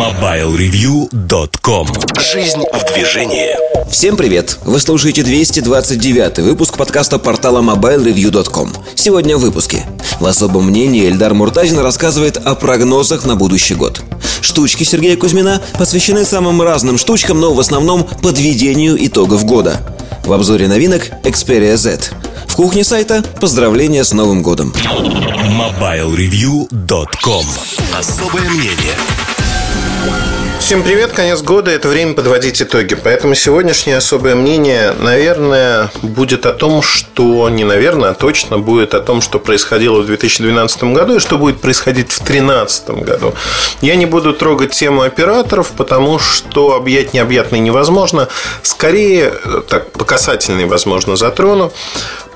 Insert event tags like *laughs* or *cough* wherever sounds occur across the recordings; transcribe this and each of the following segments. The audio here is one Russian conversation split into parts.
MobileReview.com Жизнь в движении. Всем привет! Вы слушаете 229 выпуск подкаста портала MobileReview.com Сегодня в выпуске. В особом мнении Эльдар Муртазин рассказывает о прогнозах на будущий год. Штучки Сергея Кузьмина посвящены самым разным штучкам, но в основном подведению итогов года. В обзоре новинок Xperia Z в кухне сайта поздравления с Новым годом. MobileReview.com Особое мнение Bye. Всем привет, конец года, это время подводить итоги. Поэтому сегодняшнее особое мнение, наверное, будет о том, что, не наверное, а точно будет о том, что происходило в 2012 году и что будет происходить в 2013 году. Я не буду трогать тему операторов, потому что объять необъятное невозможно. Скорее, так, по касательной, возможно, затрону.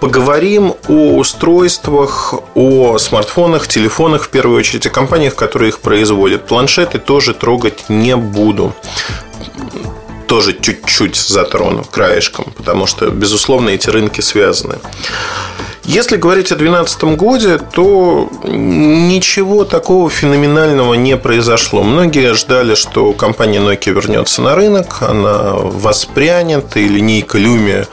Поговорим о устройствах, о смартфонах, телефонах, в первую очередь, о компаниях, которые их производят. Планшеты тоже трогать не буду тоже чуть-чуть затрону краешком, потому что, безусловно, эти рынки связаны. Если говорить о 2012 году, то ничего такого феноменального не произошло. Многие ждали, что компания Nokia вернется на рынок, она воспрянет, и линейка Lumia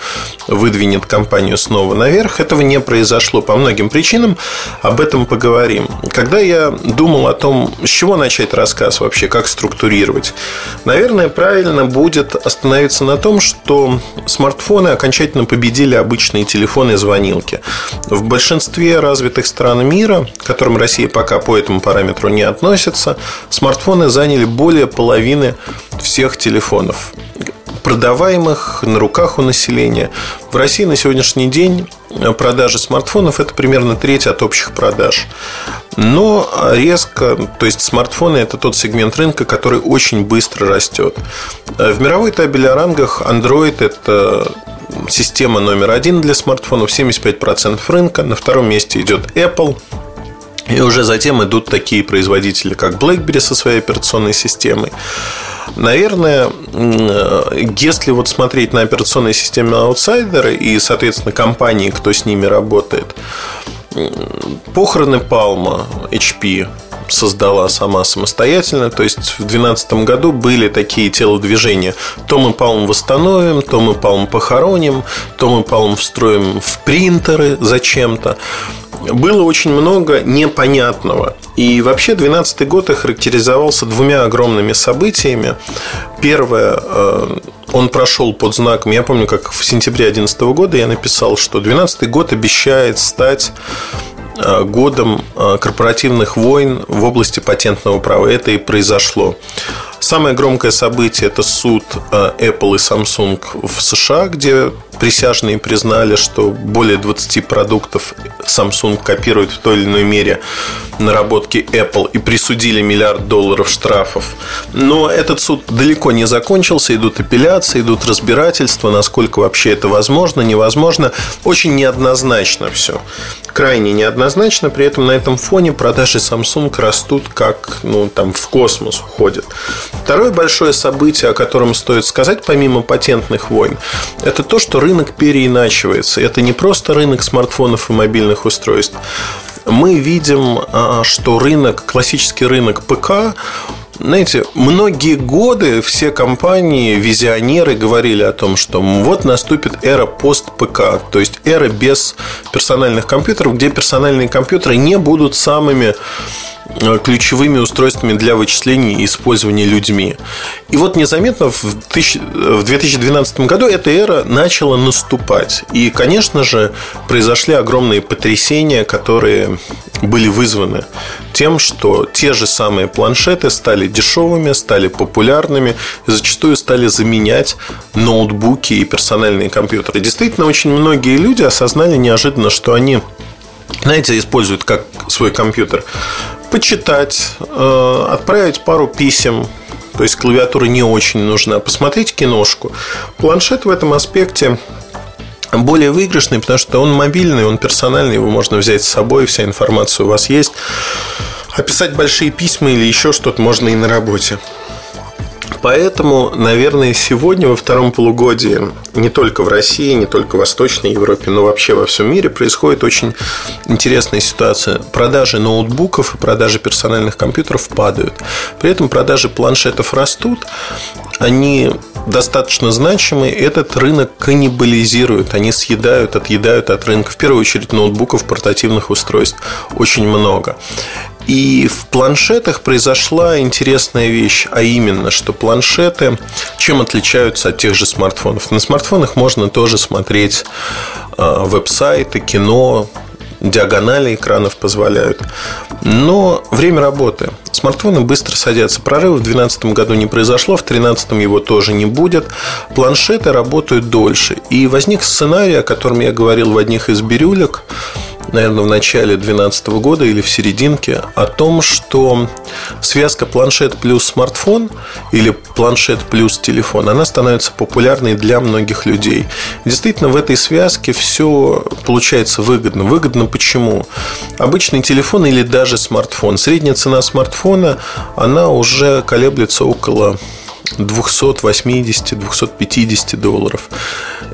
выдвинет компанию снова наверх. Этого не произошло по многим причинам. Об этом поговорим. Когда я думал о том, с чего начать рассказ вообще, как структурировать, наверное, правильно будет остановиться на том, что смартфоны окончательно победили обычные телефоны и звонилки. В большинстве развитых стран мира, к которым Россия пока по этому параметру не относится, смартфоны заняли более половины всех телефонов продаваемых на руках у населения. В России на сегодняшний день продажи смартфонов это примерно треть от общих продаж. Но резко, то есть смартфоны это тот сегмент рынка, который очень быстро растет. В мировой табеле о рангах Android это система номер один для смартфонов, 75% рынка. На втором месте идет Apple. И уже затем идут такие производители, как BlackBerry со своей операционной системой. Наверное, если вот смотреть на операционные системы аутсайдеры и, соответственно, компании, кто с ними работает, похороны Палма, HP, создала сама самостоятельно. То есть в 2012 году были такие телодвижения. То мы палм восстановим, то мы палм похороним, то мы палм встроим в принтеры зачем-то было очень много непонятного. И вообще 2012 год охарактеризовался двумя огромными событиями. Первое, э, он прошел под знаком, я помню, как в сентябре 2011 года я написал, что 2012 год обещает стать годом э, корпоративных войн в области патентного права. Это и произошло. Самое громкое событие – это суд э, Apple и Samsung в США, где присяжные признали, что более 20 продуктов Samsung копирует в той или иной мере наработки Apple и присудили миллиард долларов штрафов. Но этот суд далеко не закончился, идут апелляции, идут разбирательства, насколько вообще это возможно, невозможно. Очень неоднозначно все. Крайне неоднозначно, при этом на этом фоне продажи Samsung растут как ну, там, в космос уходят. Второе большое событие, о котором стоит сказать, помимо патентных войн, это то, что рынок переиначивается. Это не просто рынок смартфонов и мобильных устройств. Мы видим, а, что рынок, классический рынок ПК, знаете, многие годы все компании, визионеры говорили о том, что вот наступит эра пост-ПК, то есть эра без персональных компьютеров, где персональные компьютеры не будут самыми ключевыми устройствами для вычислений и использования людьми. И вот незаметно в 2012 году эта эра начала наступать. И, конечно же, произошли огромные потрясения, которые были вызваны тем, что те же самые планшеты стали дешевыми, стали популярными и зачастую стали заменять ноутбуки и персональные компьютеры. Действительно, очень многие люди осознали неожиданно, что они знаете, используют как свой компьютер почитать, э, отправить пару писем, то есть клавиатура не очень нужна, посмотреть киношку. Планшет в этом аспекте более выигрышный, потому что он мобильный, он персональный, его можно взять с собой, вся информация у вас есть. Описать большие письма или еще что-то можно и на работе. Поэтому, наверное, сегодня во втором полугодии не только в России, не только в Восточной Европе, но вообще во всем мире происходит очень интересная ситуация. Продажи ноутбуков и продажи персональных компьютеров падают. При этом продажи планшетов растут. Они достаточно значимы. Этот рынок каннибализирует. Они съедают, отъедают от рынка. В первую очередь ноутбуков, портативных устройств очень много. И в планшетах произошла интересная вещь, а именно, что планшеты чем отличаются от тех же смартфонов? На смартфонах можно тоже смотреть а, веб-сайты, кино, диагонали экранов позволяют. Но время работы. Смартфоны быстро садятся. Прорыва в 2012 году не произошло, в 2013 его тоже не будет. Планшеты работают дольше. И возник сценарий, о котором я говорил в одних из бирюлек – наверное, в начале 2012 года или в серединке о том, что связка планшет плюс смартфон или планшет плюс телефон, она становится популярной для многих людей. Действительно, в этой связке все получается выгодно. Выгодно почему? Обычный телефон или даже смартфон. Средняя цена смартфона, она уже колеблется около 280-250 долларов.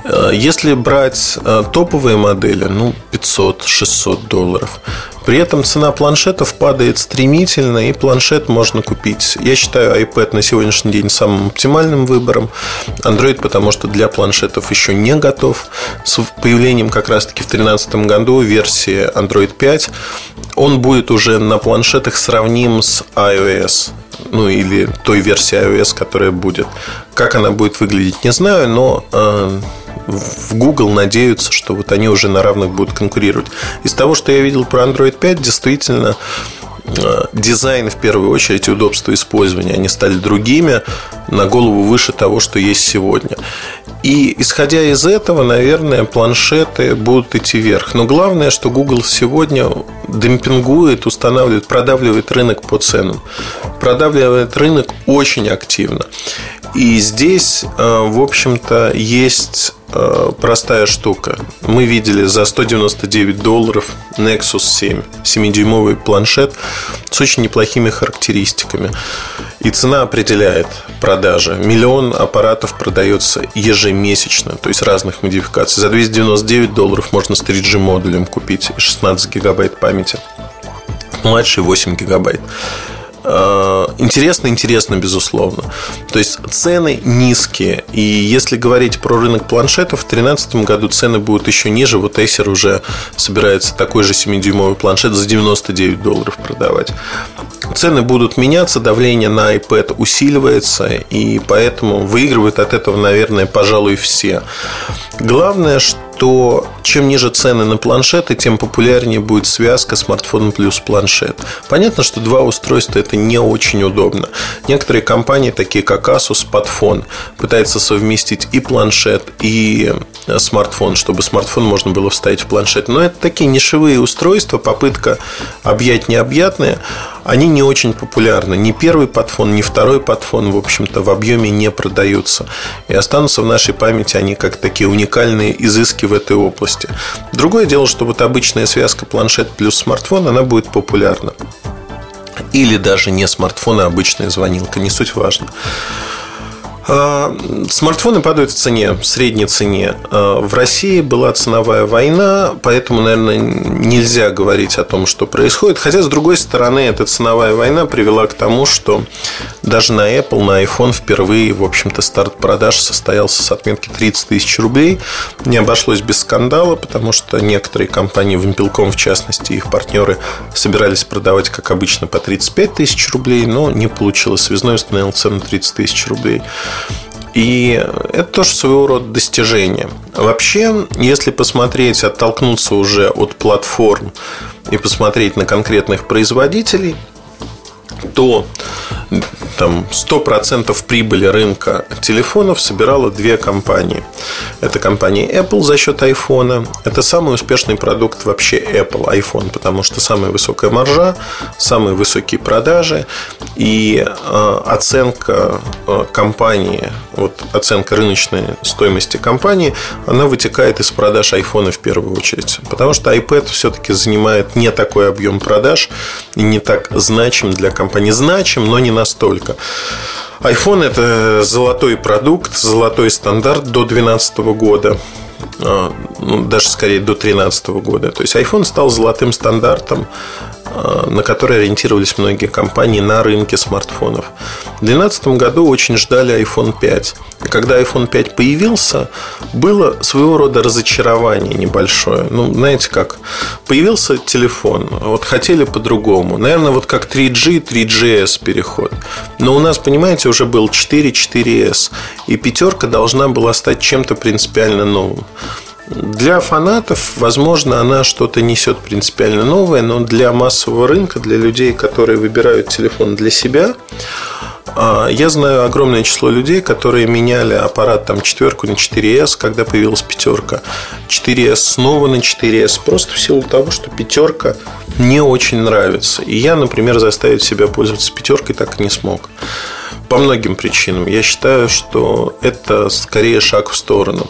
Э, если брать э, топовые модели, ну, 500-600 долларов. При этом цена планшетов падает стремительно, и планшет можно купить. Я считаю iPad на сегодняшний день самым оптимальным выбором. Android, потому что для планшетов еще не готов. С появлением как раз-таки в 2013 году версии Android 5 он будет уже на планшетах сравним с iOS ну или той версии iOS, которая будет. Как она будет выглядеть, не знаю, но э, в Google надеются, что вот они уже на равных будут конкурировать. Из того, что я видел про Android 5, действительно э, дизайн в первую очередь и удобство использования, они стали другими, на голову выше того, что есть сегодня. И исходя из этого, наверное, планшеты будут идти вверх. Но главное, что Google сегодня демпингует, устанавливает, продавливает рынок по ценам. Продавливает рынок очень активно. И здесь, э, в общем-то, есть э, простая штука. Мы видели за 199 долларов Nexus 7, 7-дюймовый планшет с очень неплохими характеристиками. И цена определяет продажи. Миллион аппаратов продается ежемесячно, то есть разных модификаций. За 299 долларов можно с 3G модулем купить 16 гигабайт памяти. Младший 8 гигабайт. Э, интересно, интересно, безусловно. То есть цены низкие. И если говорить про рынок планшетов, в 2013 году цены будут еще ниже. Вот Acer уже собирается такой же 7-дюймовый планшет за 99 долларов продавать. Цены будут меняться, давление на iPad усиливается, и поэтому выигрывают от этого, наверное, пожалуй, все. Главное, что то чем ниже цены на планшеты, тем популярнее будет связка смартфон плюс планшет. Понятно, что два устройства это не очень удобно. Некоторые компании, такие как Asus, Padfone, пытаются совместить и планшет, и э, смартфон, чтобы смартфон можно было вставить в планшет. Но это такие нишевые устройства, попытка объять необъятное они не очень популярны. Ни первый подфон, ни второй подфон, в общем-то, в объеме не продаются. И останутся в нашей памяти они как такие уникальные изыски в этой области. Другое дело, что вот обычная связка планшет плюс смартфон, она будет популярна. Или даже не смартфон, а обычная звонилка, не суть важно. А, смартфоны падают в цене, в средней цене. А, в России была ценовая война, поэтому, наверное, нельзя говорить о том, что происходит. Хотя, с другой стороны, эта ценовая война привела к тому, что даже на Apple, на iPhone впервые, в общем-то, старт продаж состоялся с отметки 30 тысяч рублей. Не обошлось без скандала, потому что некоторые компании, Вимпелком в частности, их партнеры собирались продавать, как обычно, по 35 тысяч рублей, но не получилось. Связной установил цену 30 тысяч рублей. И это тоже своего рода достижение. Вообще, если посмотреть, оттолкнуться уже от платформ и посмотреть на конкретных производителей, то там 100% прибыли рынка телефонов собирала две компании. Это компания Apple за счет iPhone. Это самый успешный продукт вообще Apple, iPhone, потому что самая высокая маржа, самые высокие продажи и э, оценка э, компании, вот оценка рыночной стоимости компании, она вытекает из продаж iPhone в первую очередь. Потому что iPad все-таки занимает не такой объем продаж и не так значим для компании. Значим, но не настолько. iPhone это золотой продукт, золотой стандарт до 2012 года. А, ну, даже скорее до 2013 года. То есть iPhone стал золотым стандартом на который ориентировались многие компании на рынке смартфонов. В 2012 году очень ждали iPhone 5. И когда iPhone 5 появился, было своего рода разочарование небольшое. Ну, знаете как, появился телефон, вот хотели по-другому. Наверное, вот как 3G, 3GS переход. Но у нас, понимаете, уже был 4, 4S. И пятерка должна была стать чем-то принципиально новым. Для фанатов, возможно, она что-то несет принципиально новое, но для массового рынка, для людей, которые выбирают телефон для себя, а, я знаю огромное число людей, которые меняли аппарат там четверку на 4S, когда появилась пятерка, 4S снова на 4S, просто в силу того, что пятерка не очень нравится. И я, например, заставить себя пользоваться пятеркой так и не смог по многим причинам. Я считаю, что это скорее шаг в сторону.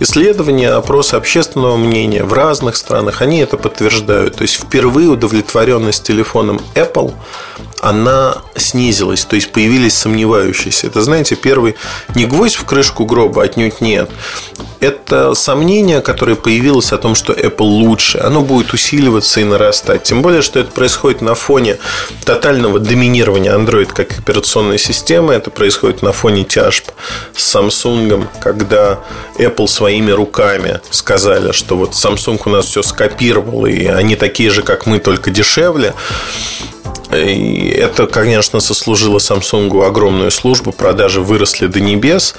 Исследования, опросы общественного мнения в разных странах, они это подтверждают. То есть впервые удовлетворенность телефоном Apple она снизилась, то есть появились сомневающиеся. Это, знаете, первый не гвоздь в крышку гроба, отнюдь нет. Это сомнение, которое появилось о том, что Apple лучше, оно будет усиливаться и нарастать. Тем более, что это происходит на фоне тотального доминирования Android как операционной системы. Это происходит на фоне тяжб с Samsung, когда Apple своими руками сказали, что вот Samsung у нас все скопировал, и они такие же, как мы, только дешевле. И это, конечно, сослужило Samsung огромную службу. Продажи выросли до небес.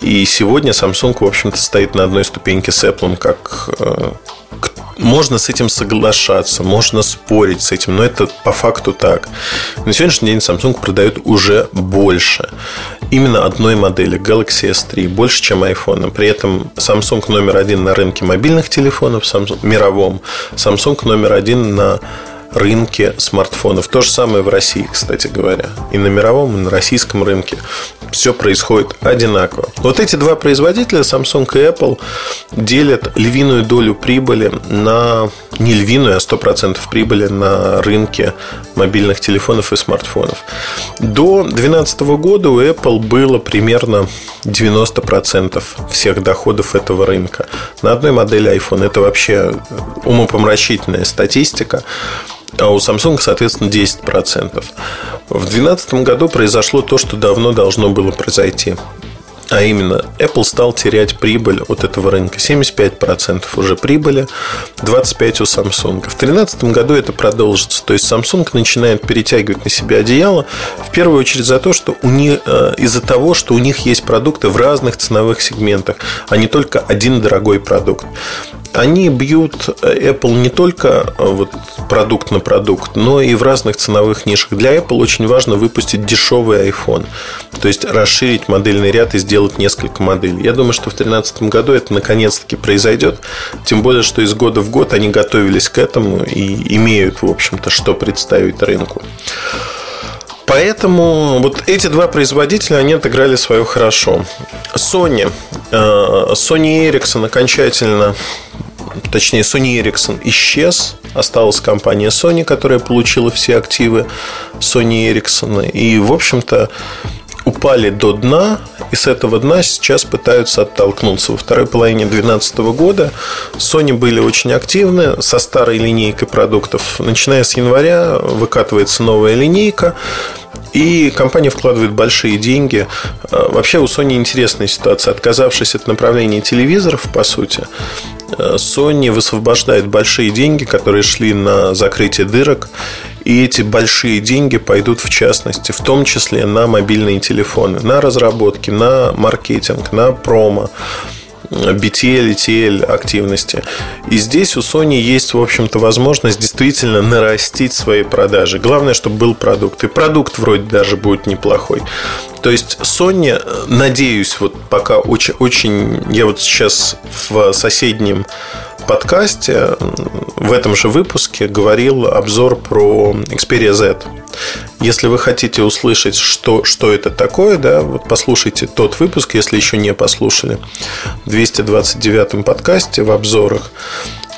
И сегодня Samsung, в общем-то, стоит на одной ступеньке с Apple, как э, можно с этим соглашаться, можно спорить с этим, но это по факту так. На сегодняшний день Samsung продает уже больше. Именно одной модели Galaxy S3 больше, чем iPhone. При этом Samsung номер один на рынке мобильных телефонов Samsung, мировом, Samsung номер один на рынке смартфонов. То же самое в России, кстати говоря. И на мировом, и на российском рынке все происходит одинаково. Вот эти два производителя, Samsung и Apple, делят львиную долю прибыли на... Не львиную, а 100% прибыли на рынке мобильных телефонов и смартфонов. До 2012 года у Apple было примерно 90% всех доходов этого рынка. На одной модели iPhone это вообще умопомрачительная статистика а у Samsung, соответственно, 10%. В 2012 году произошло то, что давно должно было произойти. А именно, Apple стал терять прибыль от этого рынка. 75% уже прибыли, 25% у Samsung. В 2013 году это продолжится. То есть Samsung начинает перетягивать на себя одеяло, в первую очередь за то, что у них, э, из-за того, что у них есть продукты в разных ценовых сегментах, а не только один дорогой продукт они бьют э, Apple не только э, вот продукт на продукт, но и в разных ценовых нишах. Для Apple очень важно выпустить дешевый iPhone, то есть расширить модельный ряд и сделать несколько моделей. Я думаю, что в 2013 году это наконец-таки произойдет, тем более, что из года в год они готовились к этому и имеют, в общем-то, что представить рынку. Поэтому вот эти два производителя, они отыграли свое хорошо. Sony. Э, Sony Ericsson окончательно точнее Sony Ericsson исчез, осталась компания Sony, которая получила все активы Sony Ericsson. И, в общем-то, упали до дна, и с этого дна сейчас пытаются оттолкнуться. Во второй половине 2012 года Sony были очень активны со старой линейкой продуктов. Начиная с января выкатывается новая линейка, и компания вкладывает большие деньги. А, вообще у Sony интересная ситуация. Отказавшись от направления телевизоров, по сути, Sony высвобождает большие деньги, которые шли на закрытие дырок. И эти большие деньги пойдут, в частности, в том числе на мобильные телефоны, на разработки, на маркетинг, на промо. BTL, ETL активности. И здесь у Sony есть, в общем-то, возможность действительно нарастить свои продажи. Главное, чтобы был продукт. И продукт вроде даже будет неплохой. То есть Sony, надеюсь, вот пока очень, очень я вот сейчас в соседнем подкасте в этом же выпуске говорил обзор про Xperia Z. Если вы хотите услышать, что, что это такое, да, вот послушайте тот выпуск, если еще не послушали, в 229-м подкасте в обзорах.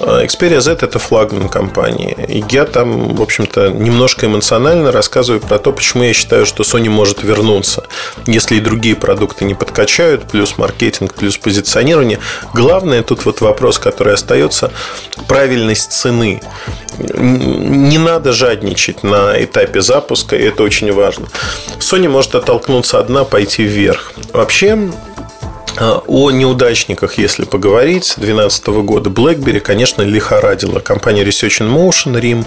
А, Xperia Z это флагман компании. И я там, в общем-то, немножко эмоционально рассказываю про то, почему я считаю, что Sony может вернуться, если и другие продукты не подкачают, плюс маркетинг, плюс позиционирование. Главное тут вот вопрос, который остается, правильность цены. Не надо жадничать на этапе запуска, и это очень важно. Sony может оттолкнуться одна, пойти вверх. Вообще, о неудачниках, если поговорить, 2012 года BlackBerry, конечно, лихорадила. Компания Research in Motion, Рим.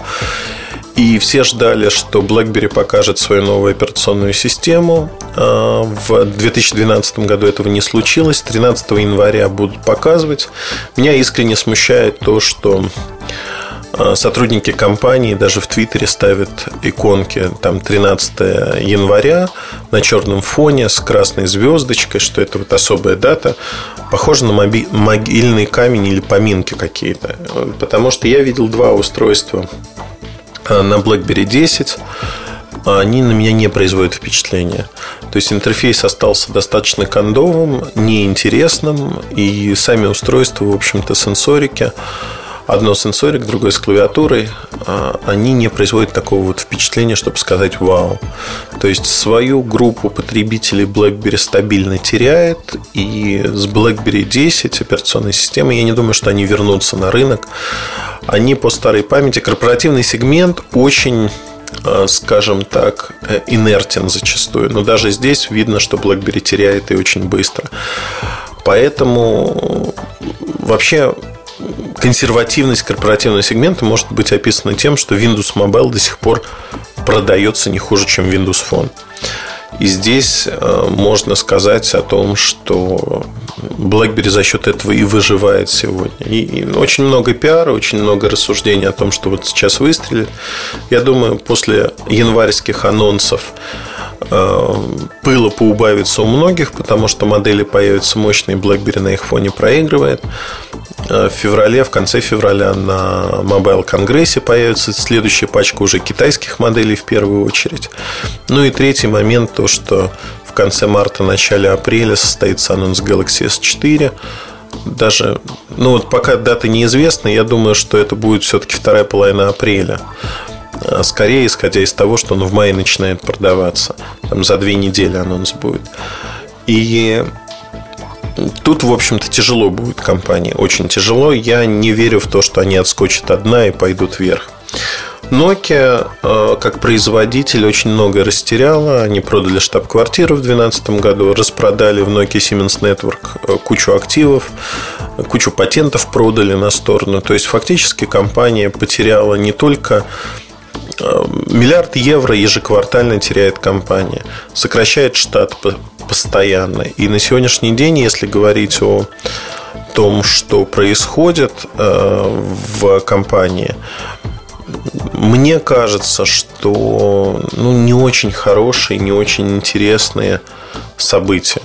И все ждали, что BlackBerry покажет свою новую операционную систему. А, в 2012 году этого не случилось. 13 января будут показывать. Меня искренне смущает то, что сотрудники компании даже в Твиттере ставят иконки там 13 января на черном фоне с красной звездочкой, что это вот особая дата. Похоже на могильный камень или поминки какие-то. Потому что я видел два устройства а, на BlackBerry 10 они на меня не производят впечатления. То есть интерфейс остался достаточно кондовым, неинтересным, и сами устройства, в общем-то, сенсорики одно сенсорик, другое с клавиатурой, а, они не производят такого вот впечатления, чтобы сказать «вау». То есть свою группу потребителей BlackBerry стабильно теряет, и с BlackBerry 10 операционной системы я не думаю, что они вернутся на рынок. Они по старой памяти, корпоративный сегмент очень а, скажем так, э, инертен зачастую. Но даже здесь видно, что BlackBerry теряет и очень быстро. Поэтому вообще консервативность корпоративного сегмента может быть описана тем, что Windows Mobile до сих пор продается не хуже, чем Windows Phone. И здесь э, можно сказать о том, что BlackBerry за счет этого и выживает сегодня. И, очень много пиара, очень много рассуждений о том, что вот сейчас выстрелит. Я думаю, после январских анонсов э, пыла поубавится у многих, потому что модели появятся мощные, BlackBerry на их фоне проигрывает. Э, в феврале, в конце февраля на Mobile Конгрессе появится следующая пачка уже китайских моделей в первую очередь. Ну и третий момент, то что в конце марта, начале апреля состоится анонс Galaxy S4. Даже, ну вот пока дата неизвестна, я думаю, что это будет все-таки вторая половина апреля. А скорее, исходя из того, что он в мае начинает продаваться. Там за две недели анонс будет. И Тут, в общем-то, тяжело будет компании. Очень тяжело. Я не верю в то, что они отскочат одна и пойдут вверх. Nokia, э, как производитель, очень много растеряла. Они продали штаб-квартиру в 2012 году, распродали в Nokia Siemens Network э, кучу активов, кучу патентов продали на сторону. То есть, фактически компания потеряла не только э, Миллиард евро ежеквартально теряет компания. Сокращает штат постоянно. И на сегодняшний день, если говорить о том, что происходит в компании, мне кажется, что ну, не очень хорошие, не очень интересные события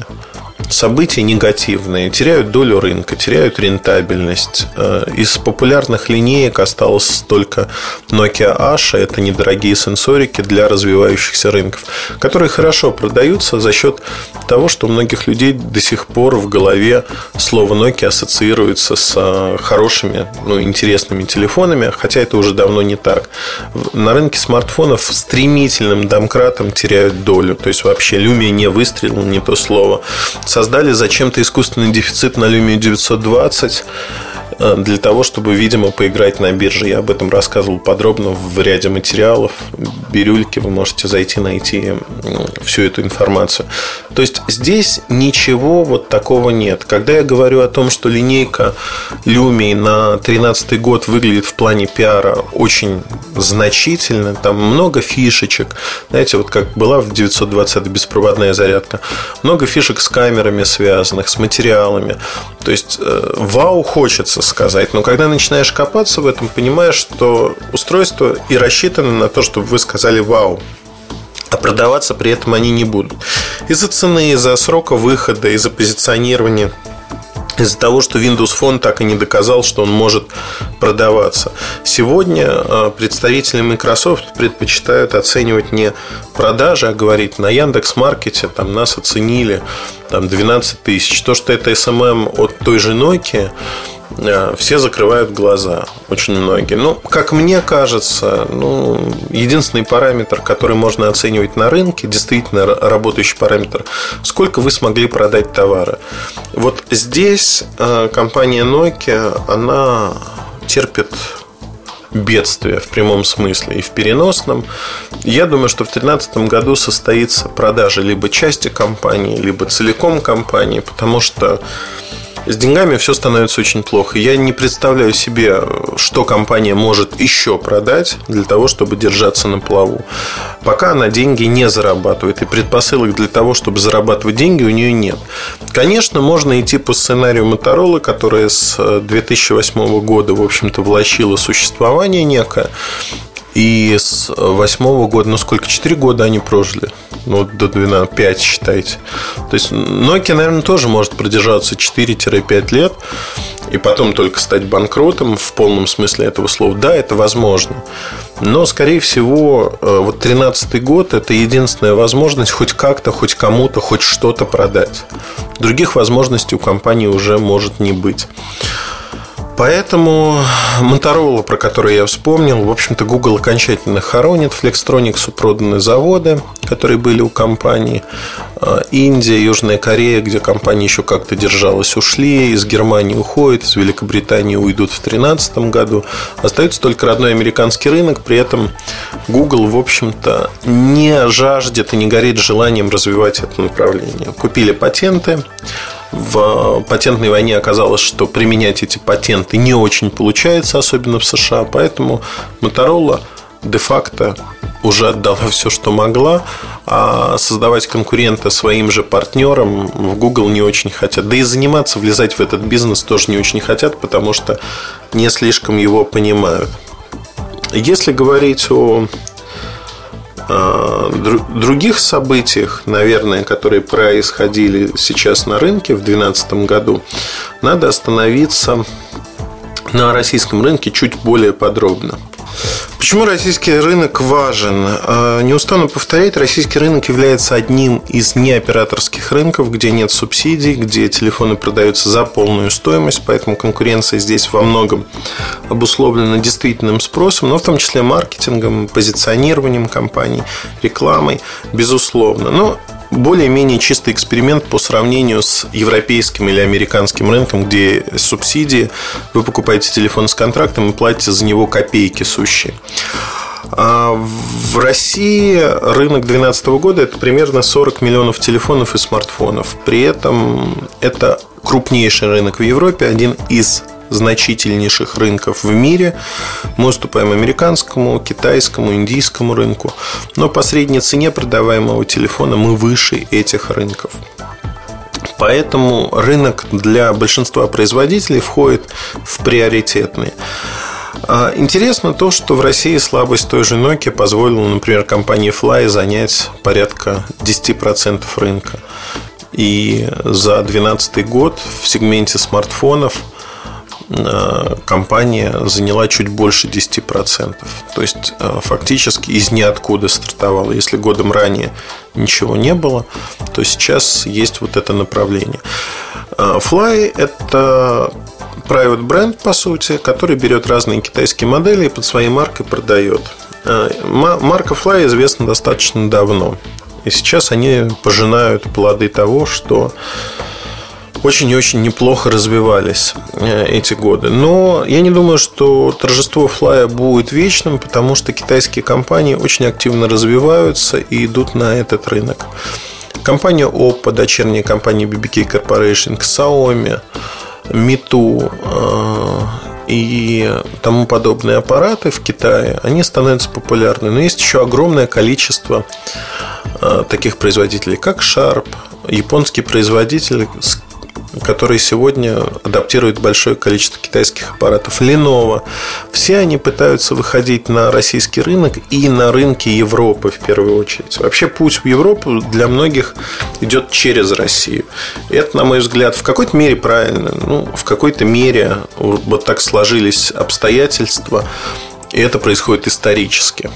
события негативные, теряют долю рынка, теряют рентабельность. Э, из популярных линеек осталось только Nokia Asha, это недорогие сенсорики для развивающихся рынков, которые хорошо продаются за счет того, что у многих людей до сих пор в голове слово Nokia ассоциируется с э, хорошими, ну, интересными телефонами, хотя это уже давно не так. На рынке смартфонов стремительным домкратом теряют долю, то есть вообще Lumia не выстрелил, не то слово создали зачем-то искусственный дефицит на Lumia 920 Э, для того, чтобы, видимо, поиграть на бирже. Я об этом рассказывал подробно в ряде материалов. Бирюльки вы можете зайти, найти всю эту информацию. То есть здесь ничего вот такого нет. Когда я говорю о том, что линейка Lumia на 2013 год выглядит в плане пиара очень значительно, там много фишечек. Знаете, вот как была в 920 беспроводная зарядка, много фишек с камерами связанных, с материалами. То есть э, вау хочется сказать. Но когда начинаешь копаться в этом, понимаешь, что устройство и рассчитано на то, чтобы вы сказали «Вау!» а продаваться при этом они не будут. Из-за цены, из-за срока выхода, из-за позиционирования из-за того, что Windows Phone так и не доказал, что он может продаваться. Сегодня э, представители Microsoft предпочитают оценивать не продажи, а говорить на Яндекс Маркете там нас оценили там 12 тысяч. То, что это SMM от той же Nokia, все закрывают глаза, очень многие. Ну, как мне кажется, ну, единственный параметр, который можно оценивать на рынке, действительно работающий параметр, сколько вы смогли продать товара. Вот здесь э, компания Nokia, она терпит бедствие в прямом смысле и в переносном. Я думаю, что в 2013 году состоится продажа либо части компании, либо целиком компании, потому что с деньгами все становится очень плохо. Я не представляю себе, что компания может еще продать для того, чтобы держаться на плаву. Пока она деньги не зарабатывает. И предпосылок для того, чтобы зарабатывать деньги, у нее нет. Конечно, можно идти по сценарию Моторола, которая с 2008 года, в общем-то, влачила существование некое. И с восьмого года, ну сколько, 4 года они прожили? Ну, до 12, 5 считайте. То есть Nokia, наверное, тоже может продержаться 4-5 лет и потом только стать банкротом в полном смысле этого слова. Да, это возможно. Но, скорее всего, э, вот 13 год – это единственная возможность хоть как-то, хоть кому-то, хоть что-то продать. Других возможностей у компании уже может не быть. Поэтому Motorola, про который я вспомнил, в общем-то, Google окончательно хоронит. Flextronics проданы заводы, которые были у компании. А, Индия, Южная Корея, где компания еще как-то держалась, ушли. Из Германии уходят, из Великобритании уйдут в 2013 году. Остается только родной американский рынок. При этом Google, в общем-то, не жаждет и не горит желанием развивать это направление. Купили патенты, в патентной войне оказалось, что применять эти патенты не очень получается, особенно в США, поэтому Motorola де-факто уже отдала *laughs* все, что могла, а создавать конкурента своим же партнерам в Google не очень хотят. Да и заниматься, влезать в этот бизнес тоже не очень хотят, потому что не слишком его понимают. Если говорить о других событиях, наверное, которые происходили сейчас на рынке в 2012 году, надо остановиться на российском рынке чуть более подробно. Почему российский рынок важен? А, не устану повторять, российский рынок является одним из неоператорских рынков, где нет субсидий, где телефоны продаются за полную стоимость, поэтому конкуренция здесь во многом обусловлена действительным спросом, но в том числе маркетингом, позиционированием компаний, рекламой, безусловно. Но более-менее чистый эксперимент по сравнению с европейским или американским рынком, где субсидии, вы покупаете телефон с контрактом и платите за него копейки сущие. А в России рынок 2012 года это примерно 40 миллионов телефонов и смартфонов. При этом это крупнейший рынок в Европе, один из значительнейших рынков в мире. Мы уступаем американскому, китайскому, индийскому рынку. Но по средней цене продаваемого телефона мы выше этих рынков. Поэтому рынок для большинства производителей входит в приоритетный. А, интересно то, что в России слабость той же Nokia позволила, например, компании Fly занять порядка 10% рынка. И за 2012 год в сегменте смартфонов – Э, компания заняла чуть больше 10%. То есть, э, фактически из ниоткуда стартовала. Если годом ранее ничего не было, то сейчас есть вот это направление. Fly – это private бренд, по сути, который берет разные китайские модели и под своей маркой продает. Марка Fly известна достаточно давно. И сейчас они пожинают плоды того, что очень и очень неплохо развивались э, эти годы. Но я не думаю, что торжество флая будет вечным, потому что китайские компании очень активно развиваются и идут на этот рынок. Компания Oppo, дочерняя компания BBK Corporation, Xiaomi, Mitu э, и тому подобные аппараты в Китае, они становятся популярны. Но есть еще огромное количество э, таких производителей, как Sharp, японский производитель, который сегодня адаптирует большое количество китайских аппаратов. Lenovo. Все они пытаются выходить на российский рынок и на рынки Европы в первую очередь. Вообще путь в Европу для многих идет через Россию. И это, на мой взгляд, в какой-то мере правильно. Ну, в какой-то мере вот так сложились обстоятельства. И это происходит исторически.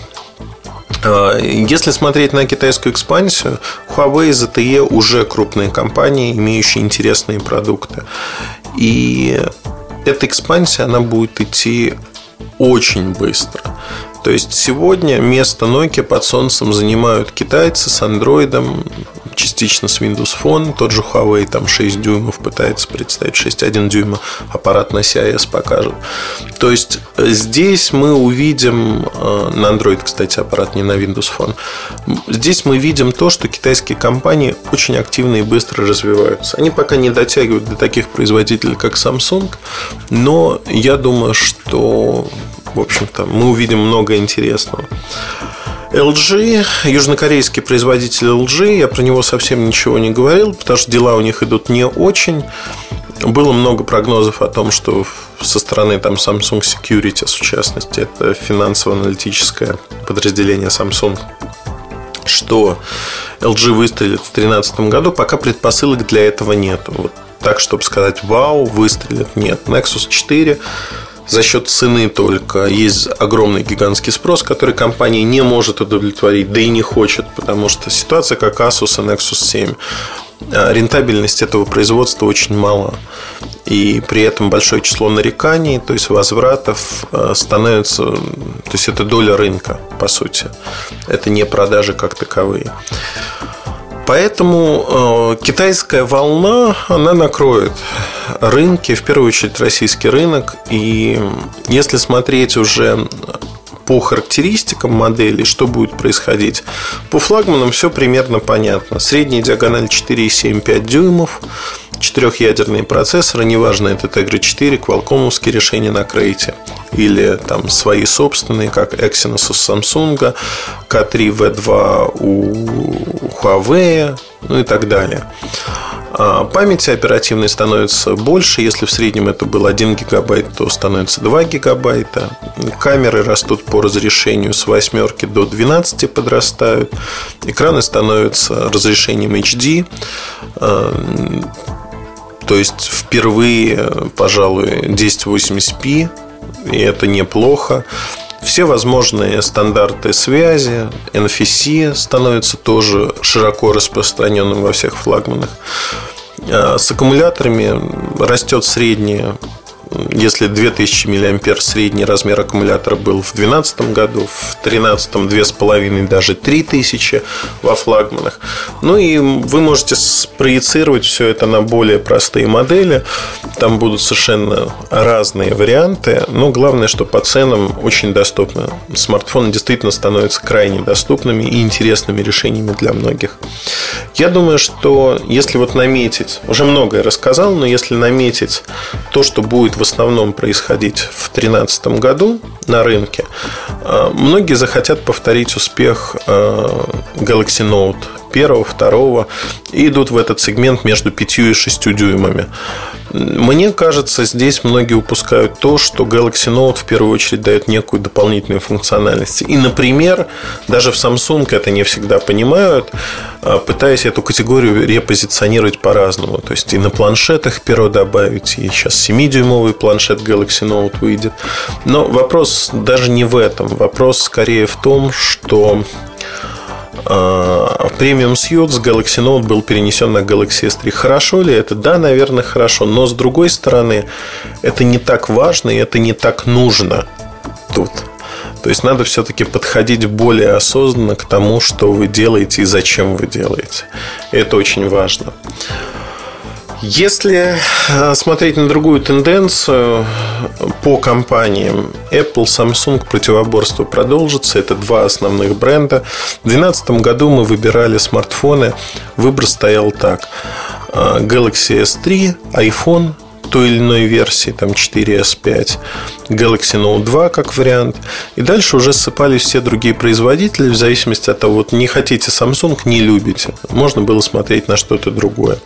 Если смотреть на китайскую экспансию, Huawei и ZTE уже крупные компании, имеющие интересные продукты. И эта экспансия, она будет идти очень быстро. То есть сегодня место Nokia под солнцем занимают китайцы с андроидом, частично с Windows Phone. Тот же Huawei там 6 дюймов пытается представить, 6,1 дюйма аппарат на CIS покажет. То есть э, здесь мы увидим, э, на Android, кстати, аппарат не на Windows Phone, здесь мы видим то, что китайские компании очень активно и быстро развиваются. Они пока не дотягивают до таких производителей, как Samsung, но я думаю, что в общем-то, мы увидим много интересного. LG, южнокорейский производитель LG, я про него совсем ничего не говорил, потому что дела у них идут не очень. Было много прогнозов о том, что со стороны там Samsung Securities, в частности, это финансово-аналитическое подразделение Samsung, что LG выстрелит в 2013 году, пока предпосылок для этого нет. Вот так, чтобы сказать, вау, выстрелит, нет. Nexus 4 за счет цены только. Есть огромный гигантский спрос, который компания не может удовлетворить, да и не хочет, потому что ситуация как Asus и Nexus 7. А рентабельность этого производства очень мала. И при этом большое число нареканий, то есть возвратов а, становится... То есть это доля рынка, по сути. Это не продажи как таковые. Поэтому э, китайская волна, она накроет рынки, в первую очередь российский рынок. И если смотреть уже по характеристикам моделей, что будет происходить. По флагманам все примерно понятно. Средняя диагональ 4,7-5 дюймов, четырехъядерные процессоры, неважно, это Tegra 4, квалкомовские решения на крейте или там свои собственные, как Exynos у Samsung, K3 V2 у Huawei, ну и так далее. А памяти оперативной становится больше. Если в среднем это был 1 гигабайт, то становится 2 гигабайта. Камеры растут по разрешению с 8 до 12 подрастают. Экраны становятся разрешением HD. То есть впервые, пожалуй, 1080p, и это неплохо. Все возможные стандарты связи, NFC становятся тоже широко распространенным во всех флагманах. А с аккумуляторами растет средняя если 2000 мА средний размер аккумулятора был в 2012 году, в 2013 2,5 даже 3000 во флагманах. Ну и вы можете спроецировать все это на более простые модели. Там будут совершенно разные варианты, но главное, что по ценам очень доступно. Смартфоны действительно становятся крайне доступными и интересными решениями для многих. Я думаю, что если вот наметить, уже многое рассказал, но если наметить то, что будет в основном происходить в 2013 году на рынке, э, многие захотят повторить успех э, Galaxy Note первого, второго и идут в этот сегмент между 5 и 6 дюймами. Мне кажется, здесь многие упускают то, что Galaxy Note в первую очередь дает некую дополнительную функциональность. И, например, даже в Samsung это не всегда понимают, а, пытаясь эту категорию репозиционировать по-разному. То есть и на планшетах перо добавить, и сейчас 7-дюймовый планшет Galaxy Note выйдет. Но вопрос даже не в этом. Вопрос скорее в том, что премиум Suite с Galaxy Note был перенесен на Galaxy S3. Хорошо ли это? Да, наверное, хорошо. Но с другой стороны, это не так важно и это не так нужно тут. То есть надо все-таки подходить более осознанно к тому, что вы делаете и зачем вы делаете. Это очень важно. Если э, смотреть на другую тенденцию по компаниям, Apple, Samsung противоборство продолжится. Это два основных бренда. В 2012 году мы выбирали смартфоны. Выбор стоял так. Э, Galaxy S3, iPhone той или иной версии, там 4S5, Galaxy Note 2 как вариант. И дальше уже ссыпались все другие производители, в зависимости от того, вот не хотите Samsung, не любите. Можно было смотреть на что-то другое.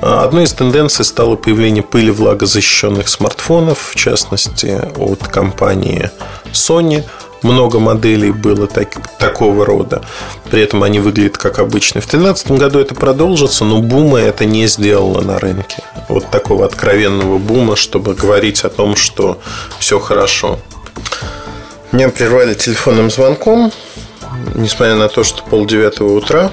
Одной из тенденций стало появление пыли влагозащищенных смартфонов, в частности от компании Sony – много моделей было так, такого рода. При этом они выглядят как обычно. В 2013 году это продолжится, но бума это не сделало на рынке. Вот такого откровенного бума, чтобы говорить о том, что все хорошо. Меня прервали телефонным звонком, несмотря на то, что полдевятого утра,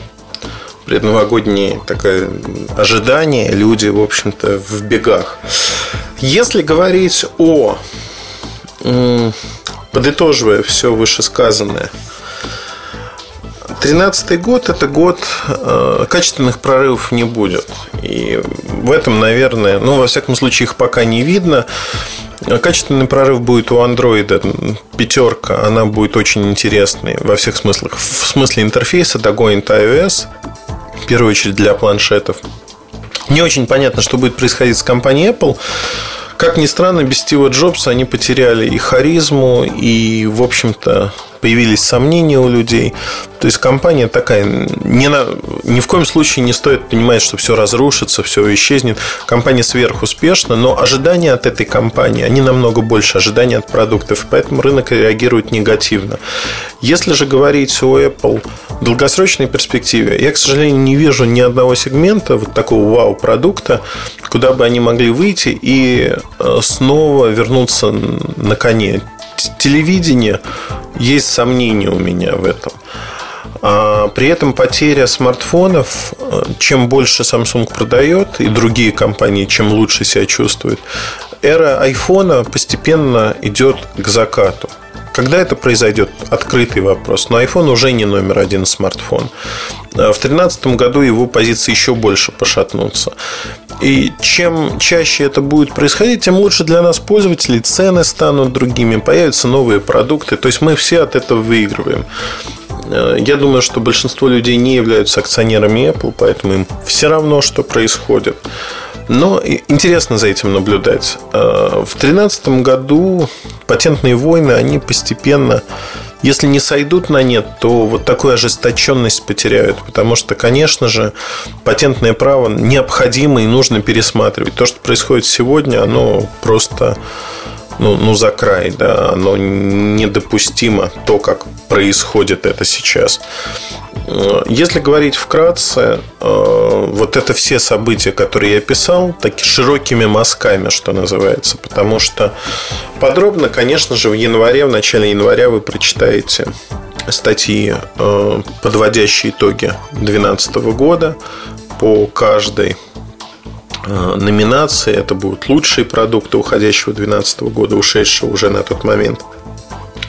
предновогоднее такое ожидание, люди, в общем-то, в бегах. Если говорить о подытоживая все вышесказанное, Тринадцатый год – это год э, качественных прорывов не будет. И в этом, наверное, ну, во всяком случае, их пока не видно. Качественный прорыв будет у андроида пятерка, она будет очень интересной во всех смыслах. В смысле интерфейса догонит iOS, в первую очередь для планшетов. Не очень понятно, что будет происходить с компанией Apple. Как ни странно, без Стива Джобса они потеряли и харизму, и, в общем-то, появились сомнения у людей. То есть компания такая, ни, на, ни в коем случае не стоит понимать, что все разрушится, все исчезнет. Компания сверхуспешна, но ожидания от этой компании, они намного больше ожидания от продуктов, поэтому рынок реагирует негативно. Если же говорить о Apple в долгосрочной перспективе, я, к сожалению, не вижу ни одного сегмента вот такого вау-продукта, куда бы они могли выйти и э, снова вернуться на коне телевидение есть сомнения у меня в этом. А при этом потеря смартфонов, э, чем больше Samsung продает и другие компании, чем лучше себя чувствуют, эра айфона постепенно идет к закату. Когда это произойдет? Открытый вопрос. Но iPhone уже не номер один смартфон. А в 2013 году его позиции еще больше пошатнутся. И чем чаще это будет происходить, тем лучше для нас пользователей, цены станут другими, появятся новые продукты. То есть мы все от этого выигрываем. Э, я думаю, что большинство людей не являются акционерами Apple, поэтому им все равно, что происходит. Но интересно за этим наблюдать. Э, в 2013 году патентные войны, они постепенно если не сойдут на нет, то вот такую ожесточенность потеряют. Потому что, конечно же, патентное право необходимо и нужно пересматривать. То, что происходит сегодня, оно просто ну, ну за край, да, оно недопустимо, то, как происходит это сейчас. Если говорить вкратце, э, вот это все события, которые я описал, такими широкими мазками, что называется, потому что подробно, конечно же, в январе, в начале января вы прочитаете статьи, э, подводящие итоги 2012 года по каждой э, номинации. Это будут лучшие продукты уходящего 2012 года, ушедшего уже на тот момент.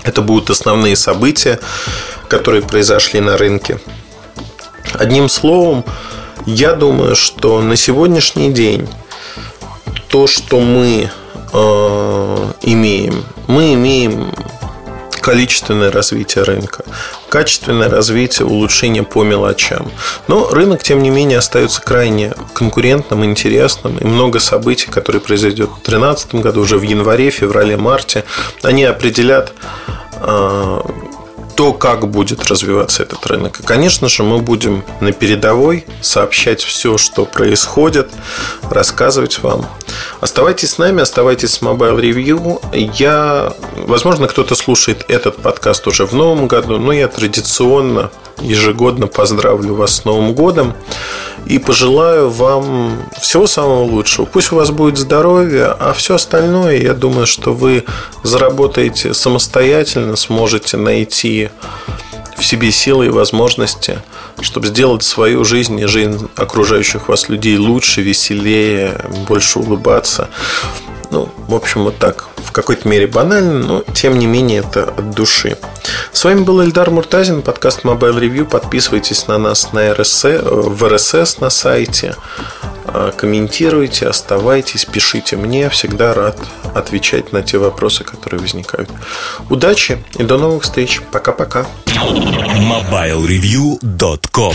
Это будут основные события, которые произошли на рынке. Одним словом, я думаю, что на сегодняшний день то, что мы э, имеем, мы имеем количественное развитие рынка, качественное развитие, улучшение по мелочам. Но рынок, тем не менее, остается крайне конкурентным, интересным, и много событий, которые произойдет в 2013 году, уже в январе, феврале, марте, они определят э, то, как будет развиваться этот рынок. И, конечно же, мы будем на передовой сообщать все, что происходит, рассказывать вам. Оставайтесь с нами, оставайтесь с Mobile Review. Я, возможно, кто-то слушает этот подкаст уже в новом году, но я традиционно ежегодно поздравлю вас с Новым годом и пожелаю вам всего самого лучшего. Пусть у вас будет здоровье, а все остальное, я думаю, что вы заработаете самостоятельно, сможете найти в себе силы и возможности, чтобы сделать свою жизнь и жизнь окружающих вас людей лучше, веселее, больше улыбаться. Ну, в общем, вот так. В какой-то мере банально, но тем не менее это от души. С вами был Эльдар Муртазин, подкаст Mobile Review. Подписывайтесь на нас на РС, э, в РСС на сайте. А, комментируйте, оставайтесь, пишите мне. Всегда рад отвечать на те вопросы, которые возникают. Удачи и до новых встреч. Пока-пока. MobileReview.com